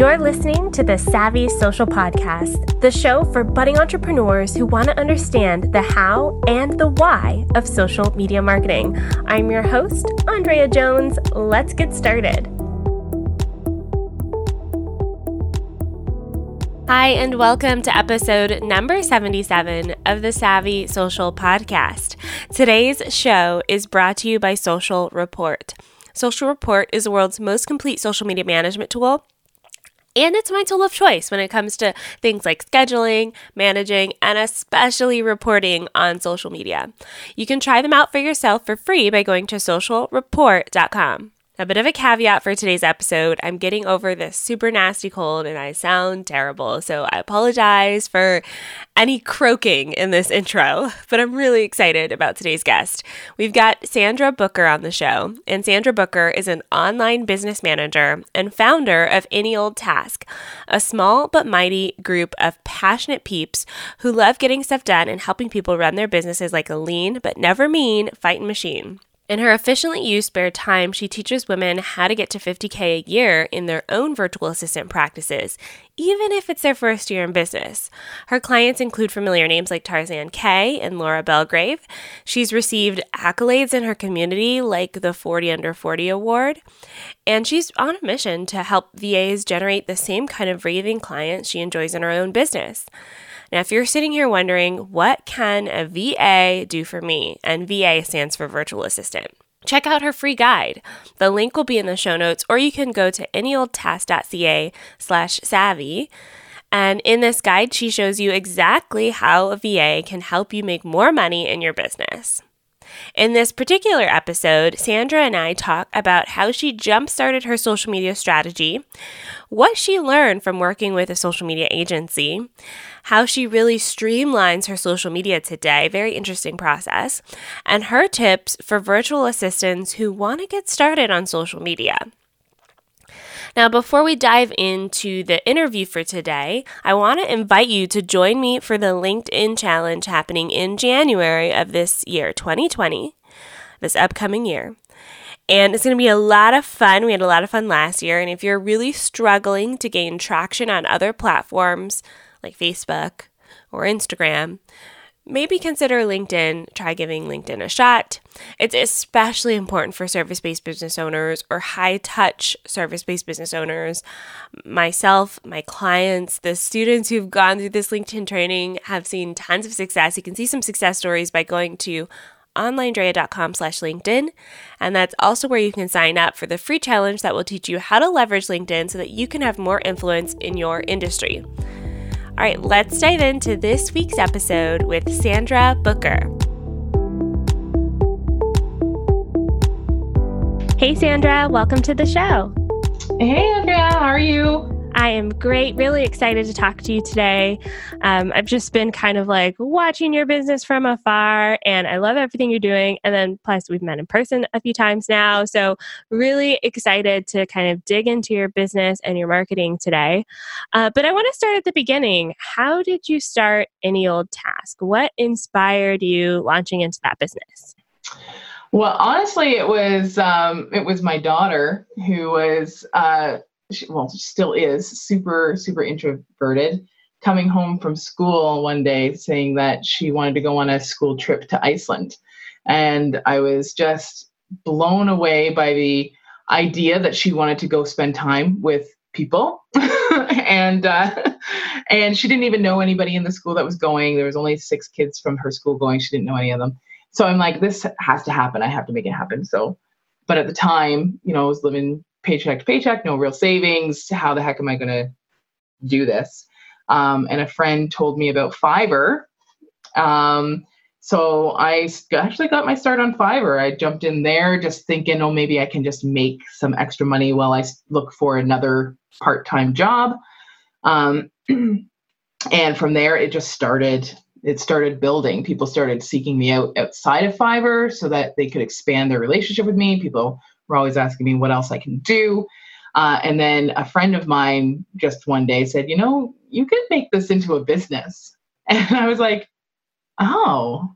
You're listening to the Savvy Social Podcast, the show for budding entrepreneurs who want to understand the how and the why of social media marketing. I'm your host, Andrea Jones. Let's get started. Hi, and welcome to episode number 77 of the Savvy Social Podcast. Today's show is brought to you by Social Report. Social Report is the world's most complete social media management tool and it's my tool of choice when it comes to things like scheduling, managing, and especially reporting on social media. You can try them out for yourself for free by going to socialreport.com. A bit of a caveat for today's episode I'm getting over this super nasty cold and I sound terrible, so I apologize for any croaking in this intro, but I'm really excited about today's guest. We've got Sandra Booker on the show, and Sandra Booker is an online business manager and founder of Any Old Task, a small but mighty group of passionate peeps who love getting stuff done and helping people run their businesses like a lean but never mean fighting machine. In her efficiently used spare time, she teaches women how to get to 50K a year in their own virtual assistant practices, even if it's their first year in business. Her clients include familiar names like Tarzan Kay and Laura Belgrave. She's received accolades in her community like the 40 Under 40 Award, and she's on a mission to help VAs generate the same kind of raving clients she enjoys in her own business. Now, if you're sitting here wondering, what can a VA do for me? And VA stands for virtual assistant. Check out her free guide. The link will be in the show notes, or you can go to anyoldtask.ca slash savvy. And in this guide, she shows you exactly how a VA can help you make more money in your business. In this particular episode, Sandra and I talk about how she jump started her social media strategy, what she learned from working with a social media agency, how she really streamlines her social media today, very interesting process, and her tips for virtual assistants who want to get started on social media. Now, before we dive into the interview for today, I want to invite you to join me for the LinkedIn challenge happening in January of this year, 2020, this upcoming year. And it's going to be a lot of fun. We had a lot of fun last year. And if you're really struggling to gain traction on other platforms like Facebook or Instagram, maybe consider LinkedIn. Try giving LinkedIn a shot. It's especially important for service based business owners or high touch service based business owners. Myself, my clients, the students who've gone through this LinkedIn training have seen tons of success. You can see some success stories by going to onlinedrea.com slash LinkedIn. And that's also where you can sign up for the free challenge that will teach you how to leverage LinkedIn so that you can have more influence in your industry. All right, let's dive into this week's episode with Sandra Booker. Hey, Sandra, welcome to the show. Hey, Andrea, how are you? I am great. Really excited to talk to you today. Um, I've just been kind of like watching your business from afar, and I love everything you're doing. And then, plus, we've met in person a few times now. So, really excited to kind of dig into your business and your marketing today. Uh, but I want to start at the beginning. How did you start Any Old Task? What inspired you launching into that business? Well, honestly, it was um, it was my daughter who was uh, she, well, still is super, super introverted, coming home from school one day saying that she wanted to go on a school trip to Iceland. And I was just blown away by the idea that she wanted to go spend time with people. and uh, and she didn't even know anybody in the school that was going. There was only six kids from her school going. She didn't know any of them. So I'm like, this has to happen. I have to make it happen. So, but at the time, you know, I was living paycheck to paycheck, no real savings. How the heck am I going to do this? Um, and a friend told me about Fiverr. Um, so I actually got my start on Fiverr. I jumped in there just thinking, oh, maybe I can just make some extra money while I look for another part time job. Um, and from there, it just started. It started building. People started seeking me out outside of Fiverr so that they could expand their relationship with me. People were always asking me what else I can do. Uh, and then a friend of mine just one day said, you know, you could make this into a business. And I was like, oh,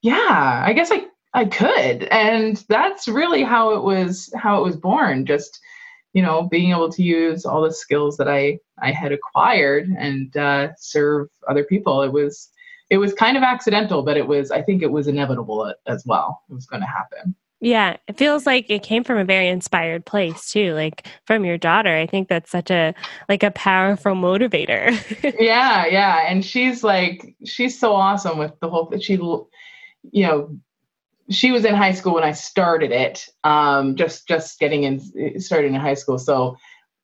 yeah, I guess I, I could. And that's really how it was, how it was born. Just, you know, being able to use all the skills that I I had acquired and uh, serve other people. It was it was kind of accidental, but it was I think it was inevitable as well. It was going to happen. Yeah, it feels like it came from a very inspired place too, like from your daughter. I think that's such a like a powerful motivator. yeah, yeah, and she's like she's so awesome with the whole she you know she was in high school when I started it, um, just just getting in starting in high school. So,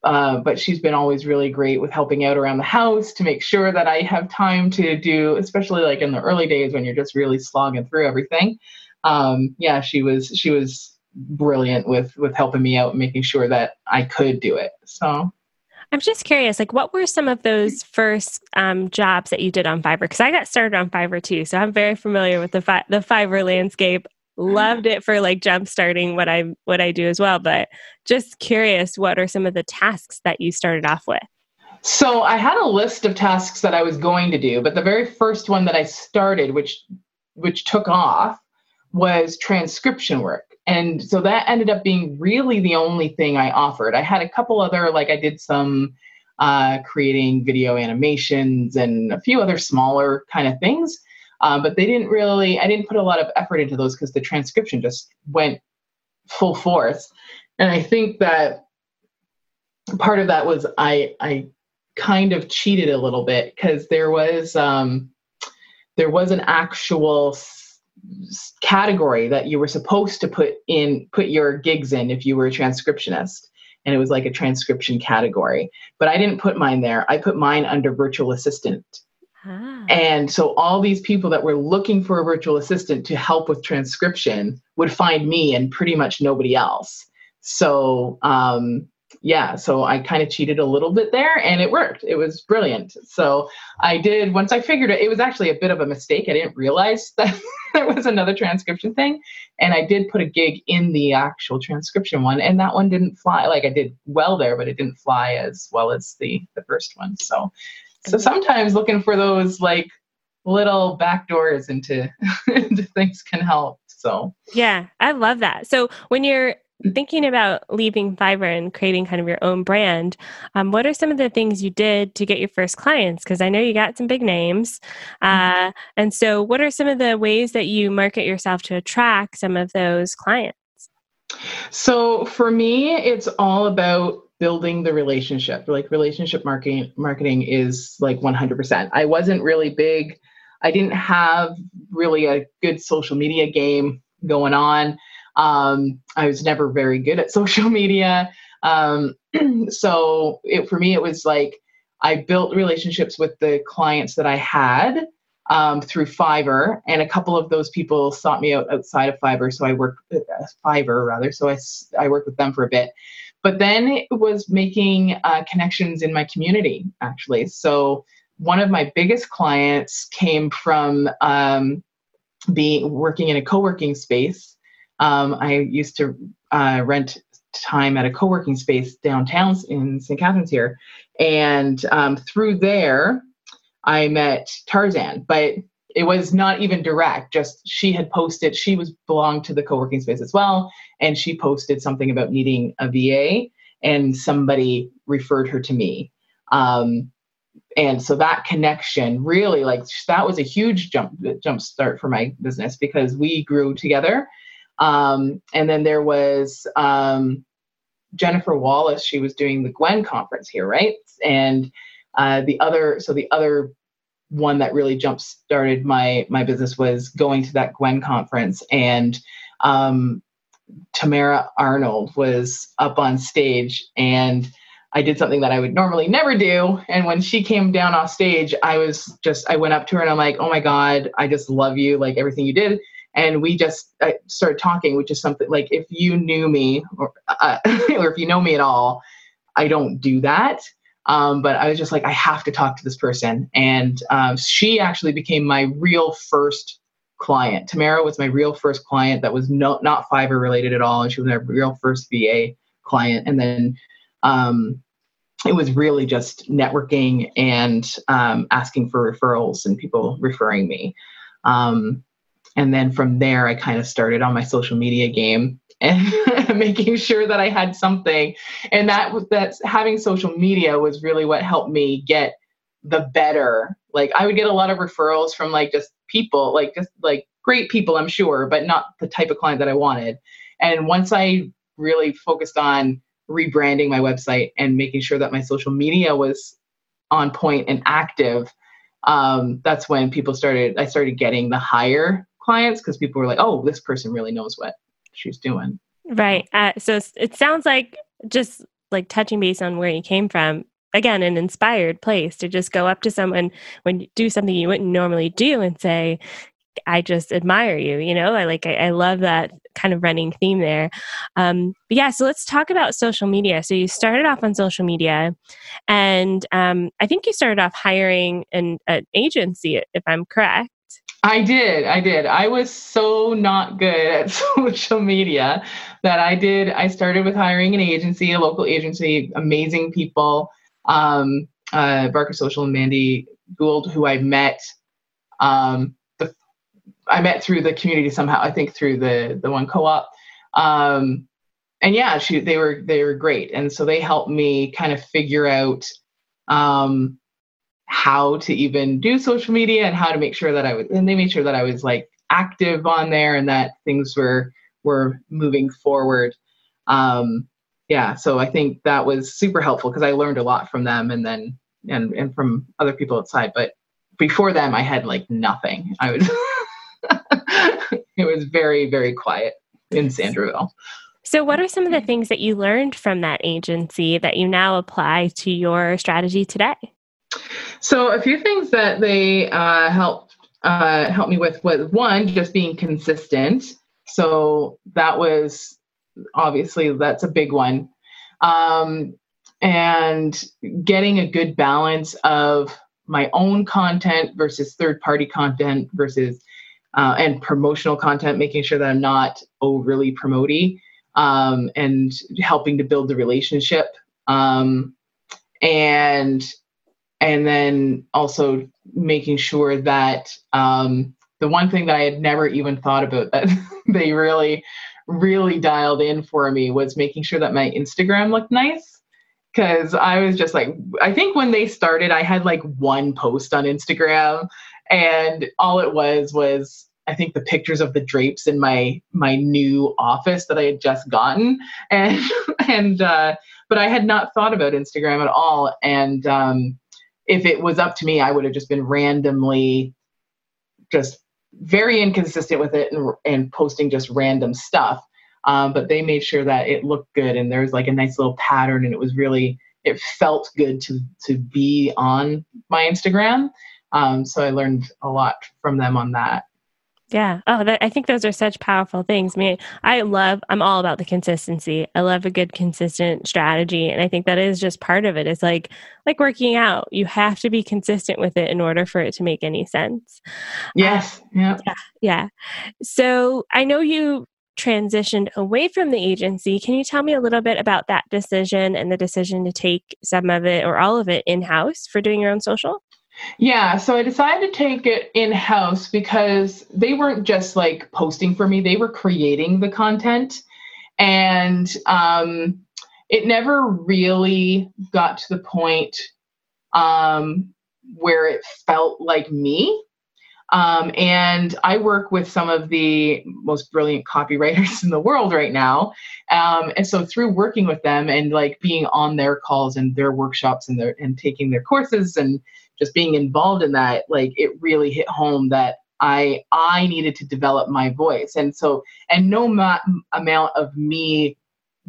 uh, but she's been always really great with helping out around the house to make sure that I have time to do, especially like in the early days when you're just really slogging through everything. Um, yeah, she was she was brilliant with with helping me out and making sure that I could do it. So. I'm just curious, like, what were some of those first um, jobs that you did on Fiverr? Because I got started on Fiverr too, so I'm very familiar with the fi- the Fiverr landscape loved it for like jump starting what I what I do as well. But just curious, what are some of the tasks that you started off with? So I had a list of tasks that I was going to do, but the very first one that I started, which which took off, was transcription work. And so that ended up being really the only thing I offered. I had a couple other, like I did some uh, creating video animations and a few other smaller kind of things. Um, but they didn't really, I didn't put a lot of effort into those because the transcription just went full force. And I think that part of that was I, I kind of cheated a little bit because there was, um, there was an actual category that you were supposed to put in put your gigs in if you were a transcriptionist and it was like a transcription category but i didn't put mine there i put mine under virtual assistant Ah. And so all these people that were looking for a virtual assistant to help with transcription would find me and pretty much nobody else. So um, yeah, so I kind of cheated a little bit there and it worked. It was brilliant. So I did, once I figured it, it was actually a bit of a mistake. I didn't realize that there was another transcription thing. And I did put a gig in the actual transcription one and that one didn't fly. Like I did well there, but it didn't fly as well as the, the first one. So so mm-hmm. sometimes looking for those like little back doors into, into things can help. So yeah, I love that. So when you're thinking about leaving Fiverr and creating kind of your own brand, um, what are some of the things you did to get your first clients? Because I know you got some big names. Mm-hmm. Uh, and so, what are some of the ways that you market yourself to attract some of those clients? So, for me, it's all about building the relationship like relationship marketing marketing is like 100% i wasn't really big i didn't have really a good social media game going on um, i was never very good at social media um, so it, for me it was like i built relationships with the clients that i had um, through Fiverr, and a couple of those people sought me out outside of Fiverr. So I worked uh, Fiverr rather. So I I worked with them for a bit, but then it was making uh, connections in my community, actually. So one of my biggest clients came from um, being working in a co-working space. Um, I used to uh, rent time at a co-working space downtown in St. Catharines here, and um, through there, I met Tarzan. But it was not even direct just she had posted she was belonged to the co-working space as well and she posted something about needing a va and somebody referred her to me um, and so that connection really like that was a huge jump jump start for my business because we grew together um, and then there was um, jennifer wallace she was doing the gwen conference here right and uh, the other so the other one that really jump started my my business was going to that Gwen conference and um, Tamara Arnold was up on stage and I did something that I would normally never do. And when she came down off stage, I was just, I went up to her and I'm like, oh my God, I just love you, like everything you did. And we just I started talking, which is something like if you knew me or, uh, or if you know me at all, I don't do that. Um, but I was just like, I have to talk to this person. And um, she actually became my real first client. Tamara was my real first client that was no, not Fiverr related at all. And she was my real first VA client. And then um, it was really just networking and um, asking for referrals and people referring me. Um, and then from there, I kind of started on my social media game. and making sure that I had something. And that that's having social media was really what helped me get the better. Like I would get a lot of referrals from like just people, like just like great people, I'm sure, but not the type of client that I wanted. And once I really focused on rebranding my website and making sure that my social media was on point and active, um, that's when people started, I started getting the higher clients because people were like, oh, this person really knows what she's doing. Right. Uh, so it sounds like just like touching base on where you came from, again, an inspired place to just go up to someone when you do something you wouldn't normally do and say, I just admire you. You know, I like, I, I love that kind of running theme there. Um, but yeah, so let's talk about social media. So you started off on social media, and um, I think you started off hiring an, an agency, if I'm correct. I did. I did. I was so not good at social media that I did. I started with hiring an agency, a local agency, amazing people. Um, uh, Barker Social and Mandy Gould, who I met um, the, I met through the community somehow. I think through the the one co-op. Um, and yeah, she they were they were great, and so they helped me kind of figure out um, how to even do social media and how to make sure that I was. And they made sure that I was like active on there and that things were were moving forward. Um, yeah, so I think that was super helpful because I learned a lot from them, and then and and from other people outside. But before them, I had like nothing. I was it was very, very quiet in Sandraville. So, what are some of the things that you learned from that agency that you now apply to your strategy today? So, a few things that they uh, helped uh, help me with was one, just being consistent. So that was obviously that's a big one, um, and getting a good balance of my own content versus third party content versus uh, and promotional content, making sure that I'm not overly promoty um, and helping to build the relationship. Um, and and then also making sure that um, the one thing that I had never even thought about that they really, really dialed in for me was making sure that my Instagram looked nice. Cause I was just like, I think when they started, I had like one post on Instagram and all it was was I think the pictures of the drapes in my my new office that I had just gotten, and and uh, but I had not thought about Instagram at all. And um, if it was up to me, I would have just been randomly, just very inconsistent with it and, and posting just random stuff. Um, but they made sure that it looked good and there was like a nice little pattern, and it was really it felt good to to be on my Instagram. Um, so I learned a lot from them on that. Yeah. Oh, that, I think those are such powerful things. I mean, I love, I'm all about the consistency. I love a good, consistent strategy. And I think that is just part of it. It's like, like working out. You have to be consistent with it in order for it to make any sense. Yes. Um, yeah. yeah. Yeah. So I know you transitioned away from the agency. Can you tell me a little bit about that decision and the decision to take some of it or all of it in house for doing your own social? Yeah, so I decided to take it in house because they weren't just like posting for me, they were creating the content. And um, it never really got to the point um, where it felt like me. Um, and I work with some of the most brilliant copywriters in the world right now. Um, and so through working with them and like being on their calls and their workshops and their and taking their courses and just being involved in that, like it really hit home that I I needed to develop my voice. And so and no ma- amount of me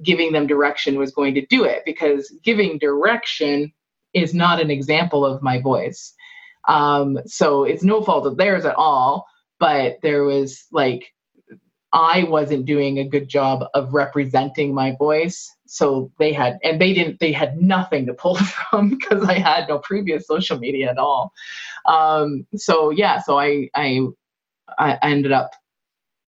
giving them direction was going to do it because giving direction is not an example of my voice. Um, so it's no fault of theirs at all, but there was like, I wasn't doing a good job of representing my voice. So they had, and they didn't, they had nothing to pull from because I had no previous social media at all. Um, so yeah, so I, I, I ended up,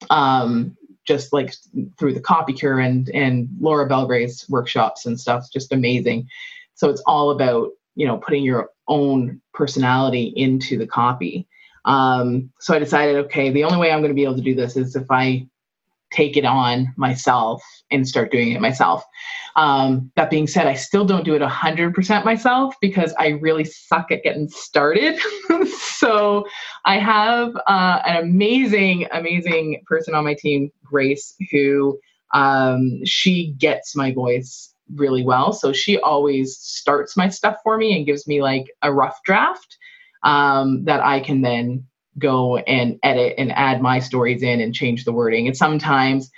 um, just like through the copy cure and and Laura Belgrave's workshops and stuff, just amazing. So it's all about you know putting your own personality into the copy. Um, so I decided, okay, the only way I'm going to be able to do this is if I take it on myself and start doing it myself. Um, that being said, I still don't do it 100% myself because I really suck at getting started. so I have uh, an amazing, amazing person on my team, Grace, who um, she gets my voice really well. So she always starts my stuff for me and gives me like a rough draft um, that I can then go and edit and add my stories in and change the wording. And sometimes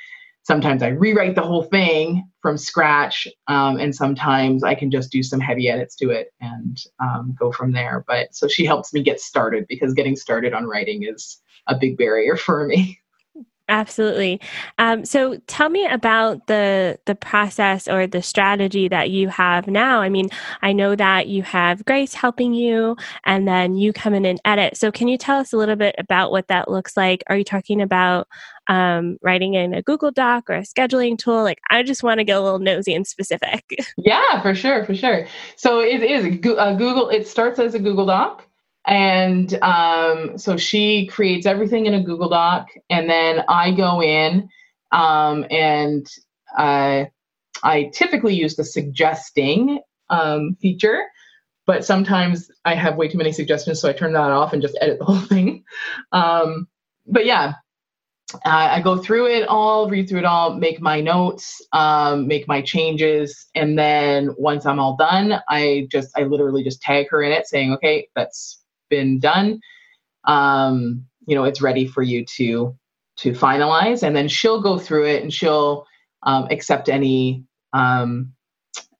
sometimes I rewrite the whole thing from scratch, um, and sometimes I can just do some heavy edits to it and um, go from there. But so she helps me get started because getting started on writing is a big barrier for me. Absolutely. Um, so tell me about the the process or the strategy that you have now. I mean, I know that you have Grace helping you, and then you come in and edit. So can you tell us a little bit about what that looks like? Are you talking about um, writing in a Google Doc or a scheduling tool? Like, I just want to get a little nosy and specific. yeah, for sure, for sure. So it is a uh, Google. It starts as a Google Doc. And um, so she creates everything in a Google Doc, and then I go in um, and uh, I typically use the suggesting um, feature, but sometimes I have way too many suggestions, so I turn that off and just edit the whole thing. Um, but yeah, I go through it all, read through it all, make my notes, um, make my changes, and then once I'm all done, I just I literally just tag her in it, saying, "Okay, that's been done. Um, you know, it's ready for you to to finalize, and then she'll go through it and she'll um, accept any um,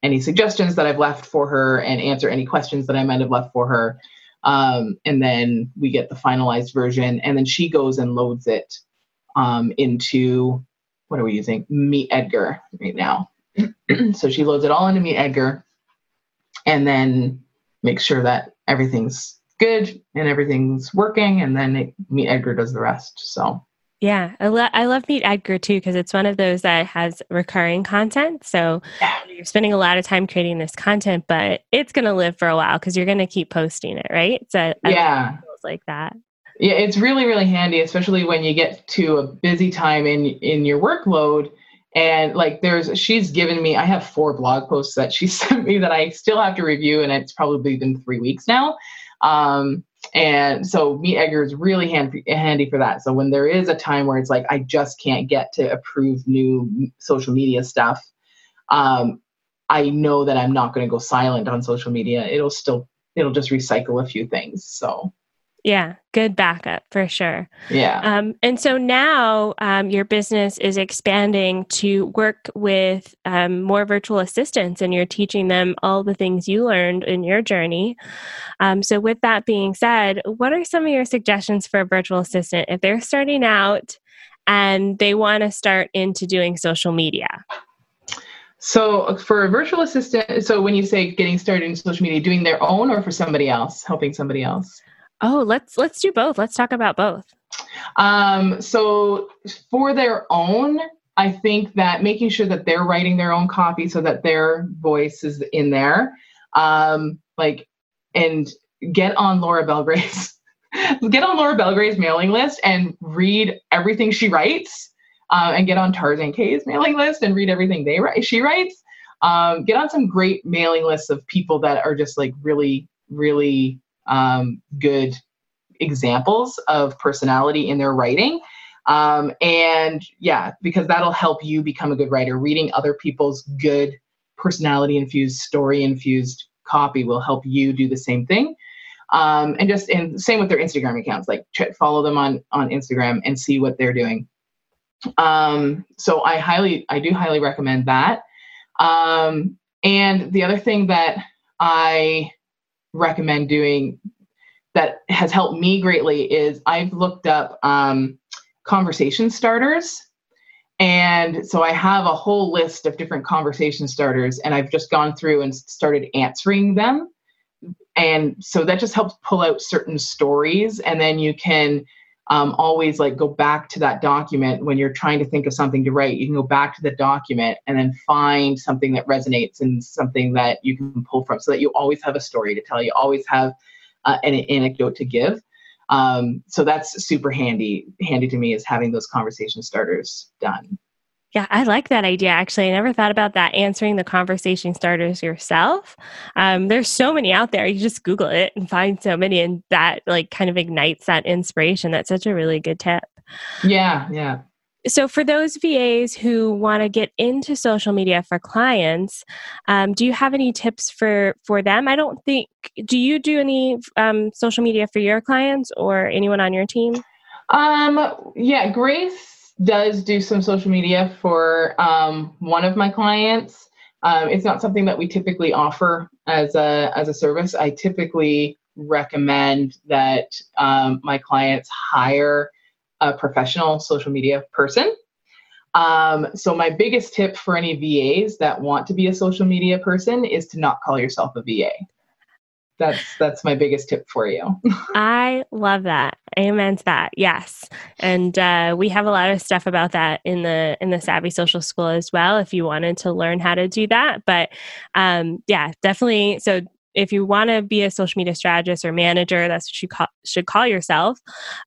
any suggestions that I've left for her and answer any questions that I might have left for her. Um, and then we get the finalized version, and then she goes and loads it um, into what are we using? Meet Edgar right now. so she loads it all into Meet Edgar, and then makes sure that everything's good and everything's working, and then it, Meet Edgar does the rest. So. Yeah, I, lo- I love Meet Edgar too because it's one of those that has recurring content. So yeah. you're spending a lot of time creating this content, but it's going to live for a while because you're going to keep posting it, right? So I yeah, like that. Yeah, it's really really handy, especially when you get to a busy time in in your workload. And like, there's she's given me. I have four blog posts that she sent me that I still have to review, and it's probably been three weeks now. Um, and so Meet Edgar is really hand, handy for that. So when there is a time where it's like I just can't get to approve new social media stuff, um, I know that I'm not going to go silent on social media. It'll still it'll just recycle a few things. So yeah, good backup for sure. Yeah. Um, and so now um, your business is expanding to work with um, more virtual assistants, and you're teaching them all the things you learned in your journey. Um, so, with that being said, what are some of your suggestions for a virtual assistant if they're starting out and they want to start into doing social media? So, for a virtual assistant, so when you say getting started in social media, doing their own or for somebody else, helping somebody else? Oh, let's let's do both. Let's talk about both. Um, so for their own, I think that making sure that they're writing their own copy so that their voice is in there. Um, like and get on Laura Belgrave's get on Laura Belgrave's mailing list and read everything she writes. Uh, and get on Tarzan Kay's mailing list and read everything they write she writes. Um, get on some great mailing lists of people that are just like really, really um, good examples of personality in their writing. Um, and yeah, because that'll help you become a good writer. Reading other people's good personality infused, story infused copy will help you do the same thing. Um, and just and same with their Instagram accounts, like follow them on on Instagram and see what they're doing. Um, so I highly, I do highly recommend that. Um, and the other thing that I recommend doing that has helped me greatly is I've looked up um, conversation starters. And so I have a whole list of different conversation starters, and I've just gone through and started answering them. And so that just helps pull out certain stories, and then you can um, always like go back to that document when you're trying to think of something to write. You can go back to the document and then find something that resonates and something that you can pull from, so that you always have a story to tell. You always have uh, an anecdote to give. Um, so that's super handy. Handy to me is having those conversation starters done. Yeah, I like that idea. Actually, I never thought about that. Answering the conversation starters yourself. Um, there's so many out there. You just Google it and find so many, and that like kind of ignites that inspiration. That's such a really good tip. Yeah, yeah. So, for those VAs who want to get into social media for clients, um, do you have any tips for for them? I don't think. Do you do any um, social media for your clients or anyone on your team? Um, yeah, Grace does do some social media for um, one of my clients. Um, it's not something that we typically offer as a as a service. I typically recommend that um, my clients hire a professional social media person. Um, so my biggest tip for any VAs that want to be a social media person is to not call yourself a VA that's that's my biggest tip for you. I love that. Amen to that. Yes. And uh, we have a lot of stuff about that in the in the savvy social school as well if you wanted to learn how to do that. But um, yeah definitely so if you want to be a social media strategist or manager that's what you call, should call yourself.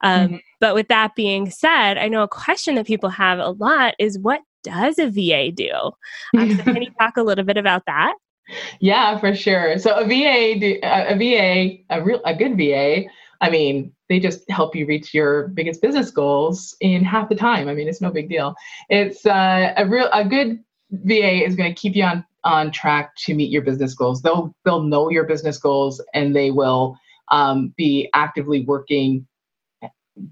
Um, mm-hmm. but with that being said i know a question that people have a lot is what does a va do? Um, so can you talk a little bit about that yeah, for sure. So a VA, a VA, a real, a good VA. I mean, they just help you reach your biggest business goals in half the time. I mean, it's no big deal. It's uh, a real, a good VA is going to keep you on on track to meet your business goals. They'll they'll know your business goals and they will um, be actively working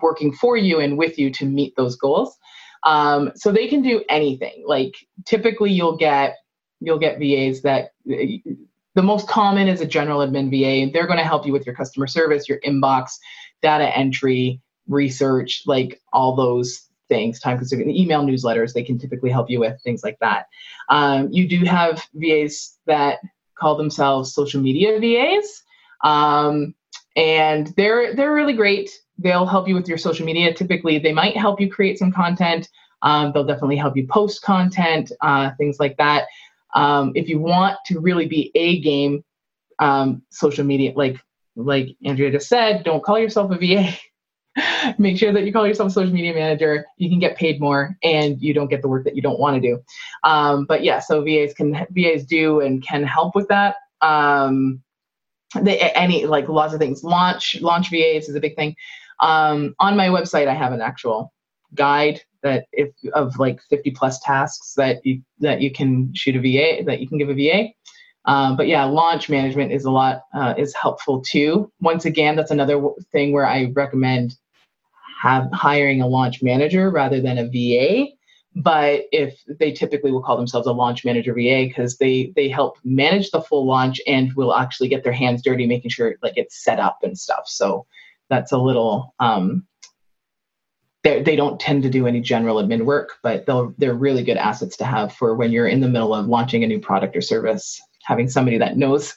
working for you and with you to meet those goals. Um, so they can do anything. Like typically, you'll get you'll get VAs that the most common is a general admin VA. They're going to help you with your customer service, your inbox, data entry, research, like all those things, time consuming email newsletters. They can typically help you with things like that. Um, you do have VAs that call themselves social media VAs, um, and they're they're really great. They'll help you with your social media. Typically, they might help you create some content. Um, they'll definitely help you post content, uh, things like that. Um, if you want to really be a game um, social media, like like Andrea just said, don't call yourself a VA. Make sure that you call yourself a social media manager. You can get paid more, and you don't get the work that you don't want to do. Um, but yeah, so VAs can VAs do and can help with that. Um, they, any like lots of things. Launch launch VAs is a big thing. Um, on my website, I have an actual guide that if of like 50 plus tasks that you that you can shoot a VA that you can give a VA. Um, but yeah, launch management is a lot uh, is helpful too. Once again, that's another thing where I recommend have hiring a launch manager rather than a VA. But if they typically will call themselves a launch manager VA because they they help manage the full launch and will actually get their hands dirty making sure like it's set up and stuff. So that's a little um, they don't tend to do any general admin work, but they'll, they're really good assets to have for when you're in the middle of launching a new product or service. Having somebody that knows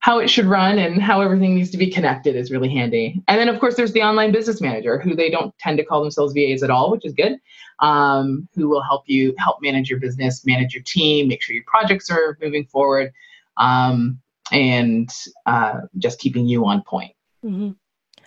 how it should run and how everything needs to be connected is really handy. And then, of course, there's the online business manager, who they don't tend to call themselves VAs at all, which is good. Um, who will help you help manage your business, manage your team, make sure your projects are moving forward, um, and uh, just keeping you on point. Mm-hmm.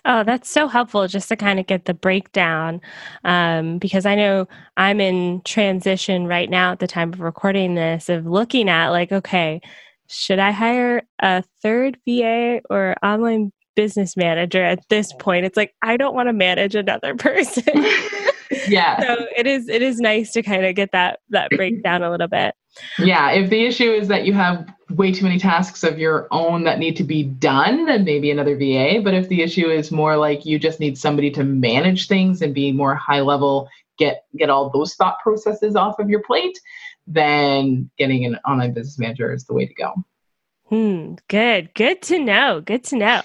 Oh, that's so helpful just to kind of get the breakdown. Um, because I know I'm in transition right now at the time of recording this of looking at like, okay, should I hire a third VA or online business manager at this point? It's like, I don't want to manage another person. yeah. so it is, it is nice to kind of get that, that breakdown a little bit. Yeah. If the issue is that you have way too many tasks of your own that need to be done, then maybe another VA. But if the issue is more like you just need somebody to manage things and be more high level, get get all those thought processes off of your plate, then getting an online business manager is the way to go. Hmm, good, good to know. Good to know.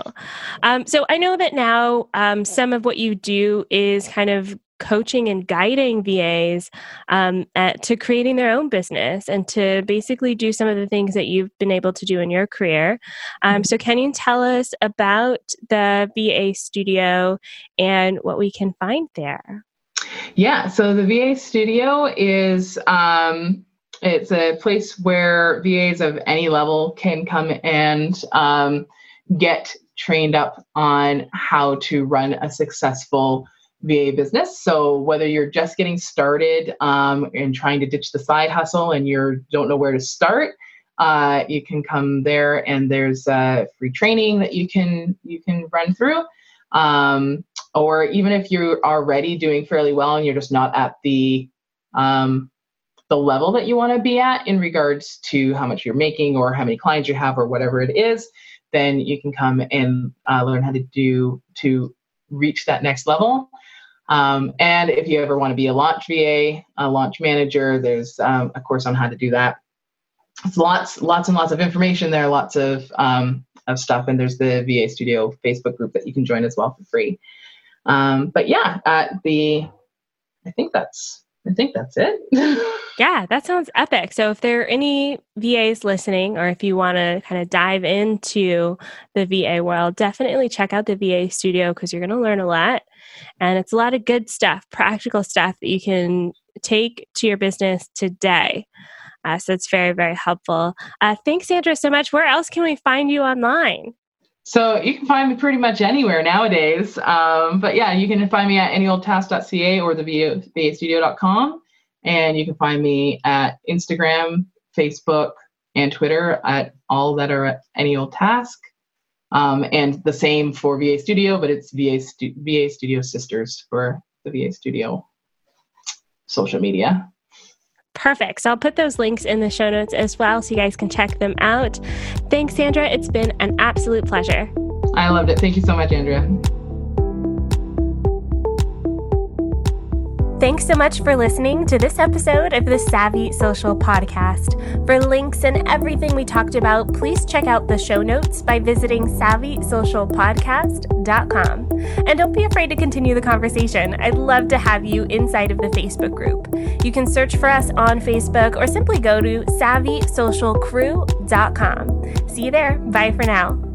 Um, so I know that now um, some of what you do is kind of coaching and guiding VAs um, at, to creating their own business and to basically do some of the things that you've been able to do in your career. Um, mm-hmm. so, can you tell us about the VA studio and what we can find there? Yeah, so the VA studio is um, it's a place where VAs of any level can come and um, get trained up on how to run a successful VA business. So whether you're just getting started um, and trying to ditch the side hustle and you don't know where to start, uh, you can come there and there's free training that you can you can run through. Um, or even if you're already doing fairly well and you're just not at the um, the level that you want to be at in regards to how much you're making or how many clients you have or whatever it is, then you can come and uh, learn how to do to reach that next level. Um, and if you ever want to be a launch VA, a launch manager, there's um, a course on how to do that. It's lots, lots and lots of information there, lots of um, of stuff, and there's the VA Studio Facebook group that you can join as well for free. Um, but yeah, at the, I think that's, I think that's it. yeah, that sounds epic. So if there are any VAs listening, or if you want to kind of dive into the VA world, definitely check out the VA Studio because you're going to learn a lot. And it's a lot of good stuff, practical stuff that you can take to your business today. Uh, so it's very, very helpful. Uh, thanks, Sandra, so much. Where else can we find you online? So you can find me pretty much anywhere nowadays. Um, but yeah, you can find me at anyoldtask.ca or the vastudio.com. And you can find me at Instagram, Facebook, and Twitter at all that are at any old task. Um, and the same for VA Studio, but it's VA, Stu- VA Studio Sisters for the VA Studio social media. Perfect. So I'll put those links in the show notes as well so you guys can check them out. Thanks, Sandra. It's been an absolute pleasure. I loved it. Thank you so much, Andrea. Thanks so much for listening to this episode of the Savvy Social Podcast. For links and everything we talked about, please check out the show notes by visiting savvysocialpodcast.com. And don't be afraid to continue the conversation. I'd love to have you inside of the Facebook group. You can search for us on Facebook or simply go to savvysocialcrew.com. See you there. Bye for now.